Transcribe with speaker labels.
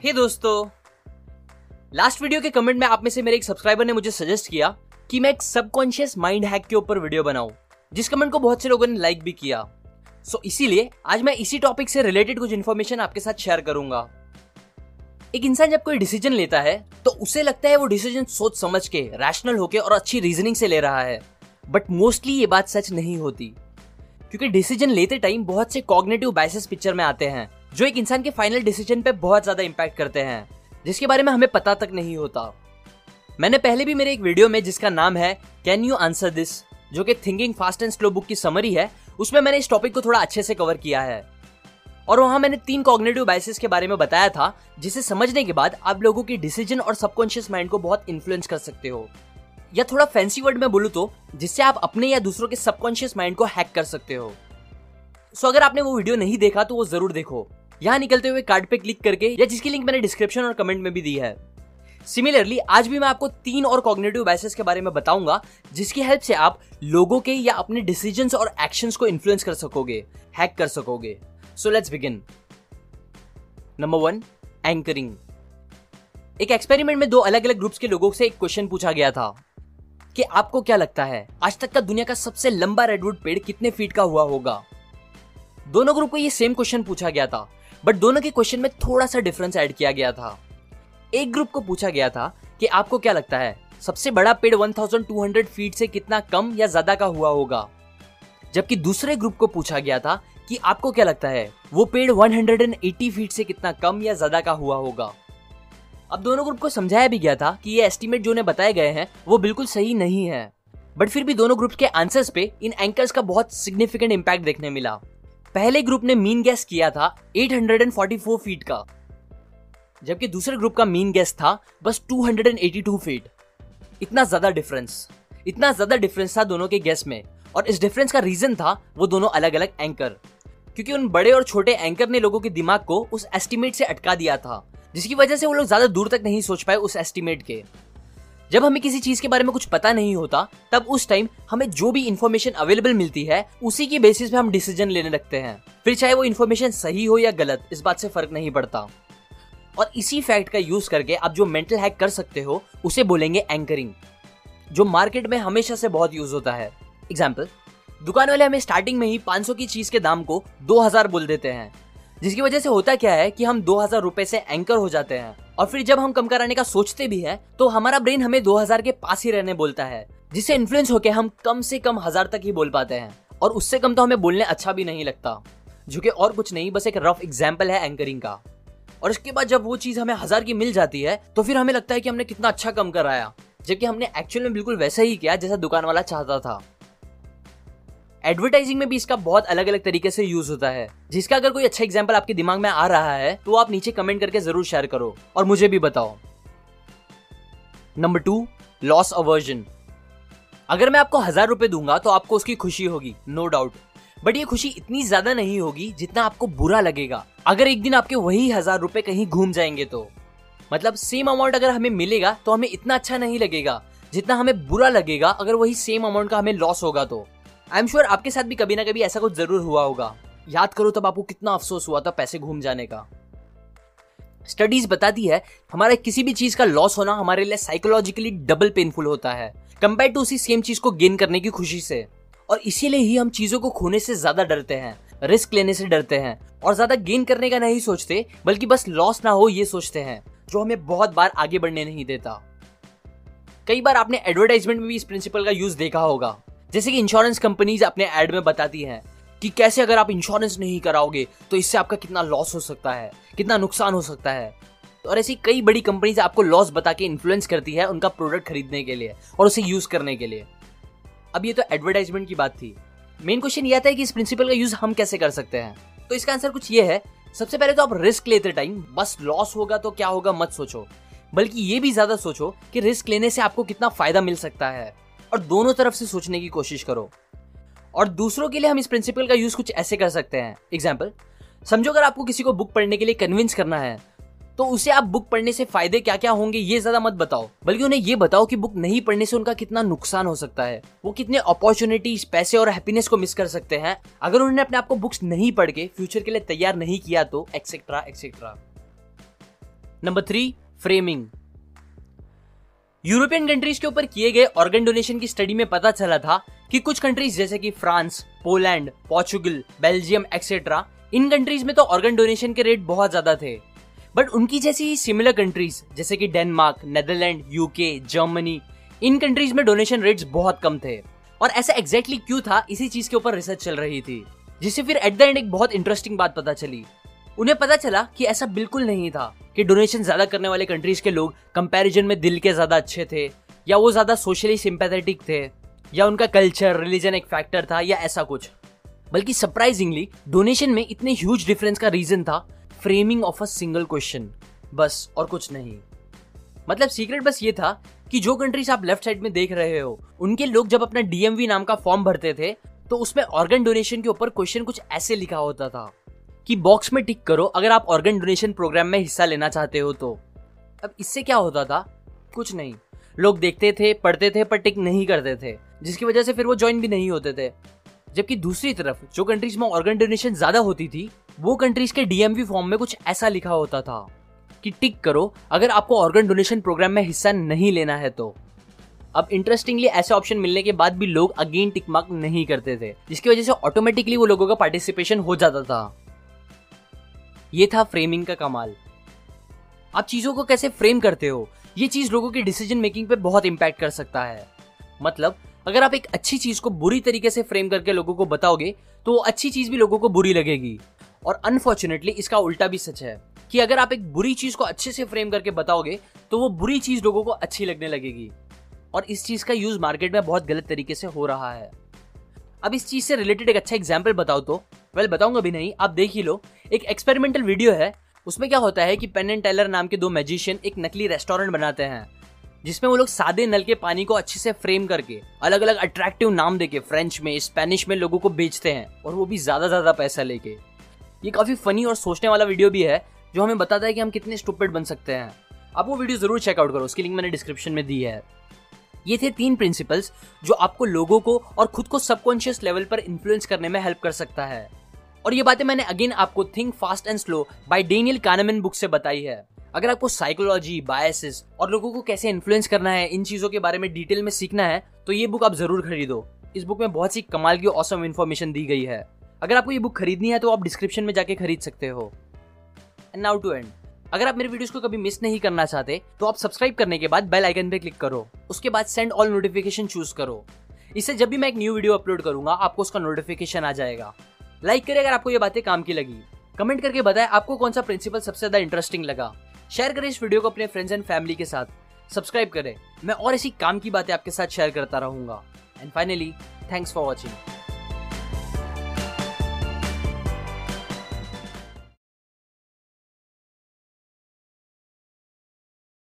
Speaker 1: हे दोस्तों last video के comment में आप में से मेरे एक सब्सक्राइबर ने मुझे सजेस्ट किया कि मैं एक सबकॉन्शियस माइंड हैक के ऊपर वीडियो बनाऊँ जिस कमेंट को बहुत से लोगों ने लाइक भी किया। सो so, इसीलिए आज मैं इसी टॉपिक से रिलेटेड कुछ इन्फॉर्मेशन आपके साथ शेयर करूँगा। एक इंसान जब कोई डिसीज़न लेता है तो उसे लगता है वो डिसीज़न सोच समझ के रैशनल होके और अच्छी रीजनिंग से ले रहा है। बट मोस्टली ये बात सच नहीं होती क्योंकि डिसीज़न लेते टाइम बहुत से कॉग्नेटिव बाइसेस पिक्चर में आते हैं। जो एक इंसान के फाइनल डिसीज़न पे बहुत ज़्यादा इंपैक्ट करते हैं, जिसके बारे में हमें पता तक नहीं होता। मैंने पहले भी मेरे एक वीडियो में, जिसका नाम है कैन यू आंसर दिस जो कि thinking fast and slow book की समरी है, उसमें मैंने इस टॉपिक को थोड़ा अच्छे से कवर किया है। और वहाँ मैंने तीन कॉग्नेटिव बाइसेस के बारे में बताया था, जिसे समझने के बाद आप लोगों की डिसीज़न और सबकॉन्शियस माइंड को बहुत इन्फ्लुएंस कर सकते हो। या थोड़ा फैंसी वर्ड में बोलूँ तो जिससे आप अपने या दूसरों के सबकॉन्शियस माइंड को हैक कर सकते हो। सो अगर आपने वो वीडियो नहीं देखा तो वो ज़रूर देखो। यहाँ निकलते हुए कार्ड पे क्लिक करके, या जिसकी लिंक मैंने डिस्क्रिप्शन और कमेंट में भी दी है। सिमिलरली आज भी मैं आपको तीन और कॉग्नेटिव बाइसेस के बारे में बताऊँगा, जिसकी हेल्प से आप लोगों के या अपने डिसीजंस और एक्शंस को इन्फ्लुएंस कर सकोगे हैक कर सकोगे। So let's begin number one anchoring एक एक्सपेरिमेंट में दो अलग अलग ग्रुप्स के लोगों से एक क्वेश्चन पूछा गया था, कि आपको क्या लगता है, आज तक का दुनिया का सबसे लंबा रेडवुड पेड़ कितने फीट का हुआ होगा? दोनों ग्रुप को ये सेम क्वेश्चन पूछा गया था बट दोनों के क्वेश्चन में थोड़ा सा डिफरेंस ऐड किया गया था। एक ग्रुप को पूछा गया था कि आपको क्या लगता है, सबसे बड़ा पेड़ 1200 फीट से कितना कम या ज़्यादा का हुआ होगा? जबकि दूसरे ग्रुप को पूछा गया था कि आपको क्या लगता है, वो पेड़ 180 फीट से कितना कम या ज़्यादा का हुआ होगा? अब दोनों ग्रुप को समझाया भी गया था कि ये एस्टीमेट जो उन्हें बताए गए हैं, वो बिल्कुल सही नहीं है। बट फिर भी दोनों ग्रुप के आंसर्स पे इन एंकर्स का बहुत सिग्निफिकेंट इम्पैक्ट देखने मिला। पहले ग्रुप ने मीन गैस किया था 844 फीट का। जबकि दूसरे ग्रुप का मीन गैस था बस 282 फीट इतना ज़्यादा डिफरेंस इतना ज़्यादा डिफरेंस था दोनों के गैस में। और इस डिफरेंस का रीजन था वो दोनों अलग अलग एंकर क्योंकि उन बड़े और छोटे एंकर ने लोगों के दिमाग को उस एस्टिमेट से अटका दिया था, जिसकी वजह से वो लोग ज़्यादा दूर तक नहीं सोच पाए उस एस्टिमेट के। जब हमें किसी चीज़ के बारे में कुछ पता नहीं होता, तब उस टाइम हमें जो भी इन्फॉर्मेशन अवेलेबल मिलती है, उसी की बेसिस पे हम डिसीज़न लेने लगते हैं। फिर चाहे वो इन्फॉर्मेशन सही हो या गलत, इस बात से फ़र्क नहीं पड़ता। और इसी फैक्ट का यूज़ करके आप जो मेंटल हैक कर सकते हो, उसे बोलेंगे एंकरिंग जो मार्केट में हमेशा से बहुत यूज़ होता है। एग्ज़ाम्पल दुकान वाले हमें स्टार्टिंग में ही 500 की चीज़ के दाम को 2000 बोल देते हैं। जिसकी वजह से होता क्या है कि हम 2000 रुपए से एंकर हो जाते हैं। और फिर जब हम कम कराने का सोचते भी हैं तो हमारा ब्रेन हमें 2000 के पास ही रहने बोलता है, जिससे इन्फ्लुएंस होकर हम कम से कम हज़ार तक ही बोल पाते हैं। और उससे कम तो हमें बोलने अच्छा भी नहीं लगता, जो कि और कुछ नहीं, बस एक रफ एग्ज़ाम्पल है एंकरिंग का। और इसके बाद जब वो चीज़ हमें हज़ार की मिल जाती है तो फिर हमें लगता है कि हमने कितना अच्छा कम कराया, जबकि हमने एक्चुअल में बिल्कुल वैसा ही किया, जैसा दुकान वाला चाहता था। एडवर्टाइजिंग में भी इसका बहुत अलग अलग तरीके से यूज़ होता है। जिसका अगर कोई अच्छा एग्ज़ाम्पल आपके दिमाग में आ रहा है तो आप नीचे कमेंट करके ज़रूर शेयर करो और मुझे भी बताओ। नंबर टू लॉस अवर्जन अगर मैं आपको हज़ार रुपए दूँगा तो आपको उसकी खुशी होगी नो डाउट बट ये खुशी इतनी ज़्यादा नहीं होगी जितना आपको बुरा लगेगा। अगर एक दिन आपके वही हज़ार रुपए कहीं घूम जाएँगे तो। मतलब सेम अमाउंट अगर हमें मिलेगा तो हमें इतना अच्छा नहीं लगेगा जितना हमें बुरा लगेगा, अगर वही सेम अमाउंट का हमें लॉस होगा तो। आई एम श्योर आपके साथ भी कभी ना कभी ऐसा कुछ ज़रूर हुआ होगा। याद करो तब आपको कितना अफसोस हुआ था पैसे घूम जाने का। स्टडीज़ बताती है, हमारे किसी भी चीज़ का लॉस होना हमारे लिए साइकोलॉजिकली डबल पेनफुल होता है कंपेयर टू उसी सेम चीज़ को गेन करने की खुशी से। और इसीलिए ही हम चीज़ों को खोने से ज़्यादा डरते हैं रिस्क लेने से डरते हैं। और ज़्यादा गेन करने का नहीं सोचते, बल्कि बस लॉस ना हो ये सोचते हैं, जो हमें बहुत बार आगे बढ़ने नहीं देता। कई बार आपने एडवर्टाइजमेंट में भी इस प्रिंसिपल का यूज़ देखा होगा। जैसे कि इंश्योरेंस कंपनीज़ अपने एड में बताती हैं कि कैसे अगर आप इंश्योरेंस नहीं कराओगे तो इससे आपका कितना लॉस हो सकता है, कितना नुकसान हो सकता है। और ऐसी कई बड़ी कंपनीज़ आपको लॉस बता के इन्फ्लुएंस करती है उनका प्रोडक्ट खरीदने के लिए और उसे यूज़ करने के लिए। अब ये तो एडवर्टाइजमेंट की बात थी। मेन क्वेश्चन ये आता है कि इस प्रिंसिपल का यूज़ हम कैसे कर सकते हैं? तो इसका आंसर कुछ ये है, सबसे पहले तो आप रिस्क लेते टाइम बस लॉस होगा तो क्या होगा मत सोचो। बल्कि ये भी ज़्यादा सोचो कि रिस्क लेने से आपको कितना फ़ायदा मिल सकता है। और दोनों तरफ़ से सोचने की कोशिश करो। और दूसरों के लिए हम इस प्रिंसिपल का यूज़ कुछ ऐसे कर सकते हैं। एग्ज़ाम्पल समझो अगर आपको किसी को बुक पढ़ने के लिए कन्विंस करना है तो उसे आप बुक पढ़ने से फ़ायदे क्या क्या होंगे ये ज़्यादा मत बताओ। बल्कि उन्हें ये बताओ कि बुक नहीं पढ़ने से उनका कितना नुकसान हो सकता है। वो कितने अपॉर्चुनिटीज़ पैसे और हैप्पीनेस को मिस कर सकते हैं। अगर उन्होंने अपने आप को बुक्स नहीं पढ़ के फ्यूचर के लिए तैयार नहीं किया तो etcetera etcetera number three framing European countries के ऊपर किए गए ऑर्गन डोनेशन की स्टडी में पता चला था कि कुछ कंट्रीज़ जैसे कि France Poland Portugal Belgium etcetera इन कंट्रीज़ में तो ऑर्गन डोनेशन के रेट बहुत ज़्यादा थे। बट उनकी जैसी ही सिमिलर कंट्रीज़ जैसे कि डेनमार्क नेदरलैंड यूके जर्मनी इन कंट्रीज़ में डोनेशन रेट्स बहुत कम थे। और ऐसा एग्जैक्टली exactly क्यों था? इसी चीज़ के ऊपर रिसर्च चल रही थी। जिससे फिर एट द एंड एक बहुत इंटरेस्टिंग बात पता चली। उन्हें पता चला कि ऐसा बिल्कुल नहीं था कि डोनेशन ज़्यादा करने वाले कंट्रीज़ के लोग कंपैरिजन में दिल के ज़्यादा अच्छे थे, या वो ज़्यादा सोशली सिंपैथेटिक थे, या उनका कल्चर रिलीजन एक फैक्टर था, या ऐसा कुछ। बल्कि सरप्राइजिंगली डोनेशन में इतने ह्यूज डिफरेंस का रीजन था framing of a single question बस, और कुछ नहीं। मतलब सीक्रेट बस ये था कि जो कंट्रीज़ आप लेफ़्ट साइड में देख रहे हो, उनके लोग जब अपना डीएमवी नाम का फॉर्म भरते थे तो उसमें ऑर्गन डोनेशन के ऊपर क्वेश्चन कुछ ऐसे लिखा होता था। कि बॉक्स में टिक करो, अगर आप ऑर्गन डोनेशन प्रोग्राम में हिस्सा लेना चाहते हो तो। अब इससे क्या होता था? कुछ नहीं। लोग देखते थे, पढ़ते थे, पर टिक नहीं करते थे, जिसकी वजह से फिर वो ज्वाइन भी नहीं होते थे। जबकि दूसरी तरफ़, जो कंट्रीज़ में ऑर्गन डोनेशन ज़्यादा होती थी, वो कंट्रीज़ के डीएमवी फॉर्म में कुछ ऐसा लिखा होता था कि टिक करो, अगर आपको ऑर्गन डोनेशन प्रोग्राम में हिस्सा नहीं लेना है तो। अब इंटरेस्टिंगली ऐसे ऑप्शन मिलने के बाद भी लोग अगेन टिक मार्क नहीं करते थे, जिसकी वजह से ऑटोमेटिकली वो लोगों का पार्टिसिपेशन हो जाता था। ये था फ्रेमिंग का कमाल। आप चीज़ों को कैसे फ्रेम करते हो? ये चीज़ लोगों की डिसीज़न मेकिंग पे बहुत इंपैक्ट कर सकता है। मतलब अगर आप एक अच्छी चीज़ को बुरी तरीके से फ्रेम करके लोगों को बताओगे तो वो अच्छी चीज़ भी लोगों को बुरी लगेगी। और अनफॉर्चुनेटली इसका उल्टा भी सच है कि अगर आप एक बुरी चीज़ को अच्छे से फ्रेम करके बताओगे तो वो बुरी चीज़ लोगों को अच्छी लगने लगेगी। और इस चीज़ का यूज़ मार्केट में बहुत गलत तरीके से हो रहा है। अब इस चीज़ से रिलेटेड एक अच्छा एग्ज़ाम्पल बताओ तो। वेल well, बताऊँगा भी नहीं आप देख ही लो। एक एक्सपेरिमेंटल वीडियो है उसमें क्या होता है कि पेन एंड टेलर नाम के दो मैजिशियन एक नकली रेस्टोरेंट बनाते हैं जिसमें वो लोग सादे नल के पानी को अच्छे से फ्रेम करके अलग अलग अट्रैक्टिव नाम देके फ्रेंच में स्पेनिश में लोगों को बेचते हैं और वो भी ज़्यादा ज़्यादा पैसा लेके। ये काफ़ी फनी और सोचने वाला वीडियो भी है जो हमें बताता है कि हम कितने स्टूपिड बन सकते हैं। आप वो वीडियो ज़रूर चेकआउट करो उसकी लिंक मैंने डिस्क्रिप्शन में दी है। ये थे तीन प्रिंसिपल्स जो आपको लोगों को और खुद को सबकॉन्शियस लेवल पर इन्फ्लुएंस करने में हेल्प कर सकता है। और ये बातें मैंने अगेन आपको think fast and slow by Daniel Kahneman book से बताई है। अगर आपको साइकोलॉजी बायसेस और लोगों को कैसे इन्फ्लुएंस करना है, इन चीज़ों के बारे में डिटेल में सीखना है तो ये बुक आप ज़रूर खरीदो। इस बुक में बहुत सी कमाल की औसम इन्फॉर्मेशन दी गई है। अगर आपको ये बुक खरीदनी है तो आप डिस्क्रिप्शन में जाके खरीद सकते हो। एंड नाउ टू एंड अगर आप मेरे वीडियोस को कभी मिस नहीं करना चाहते तो आप सब्सक्राइब करने के बाद बेल आइकन पे क्लिक करो। उसके बाद सेंड ऑल नोटिफिकेशन चूज़ करो। इससे जब भी मैं एक न्यू वीडियो अपलोड करूँगा, आपको उसका नोटिफिकेशन आ जाएगा। लाइक करें अगर आपको ये बातें काम की लगी। कमेंट करके बताएँ आपको कौन सा प्रिंसिपल सबसे ज़्यादा इंटरेस्टिंग लगा। शेयर करें इस वीडियो को अपने फ्रेंड्स एंड फैमिली के साथ। सब्सक्राइब करें। मैं और ऐसी काम की बातें आपके साथ शेयर करता रहूँगा। And finally thanks for watching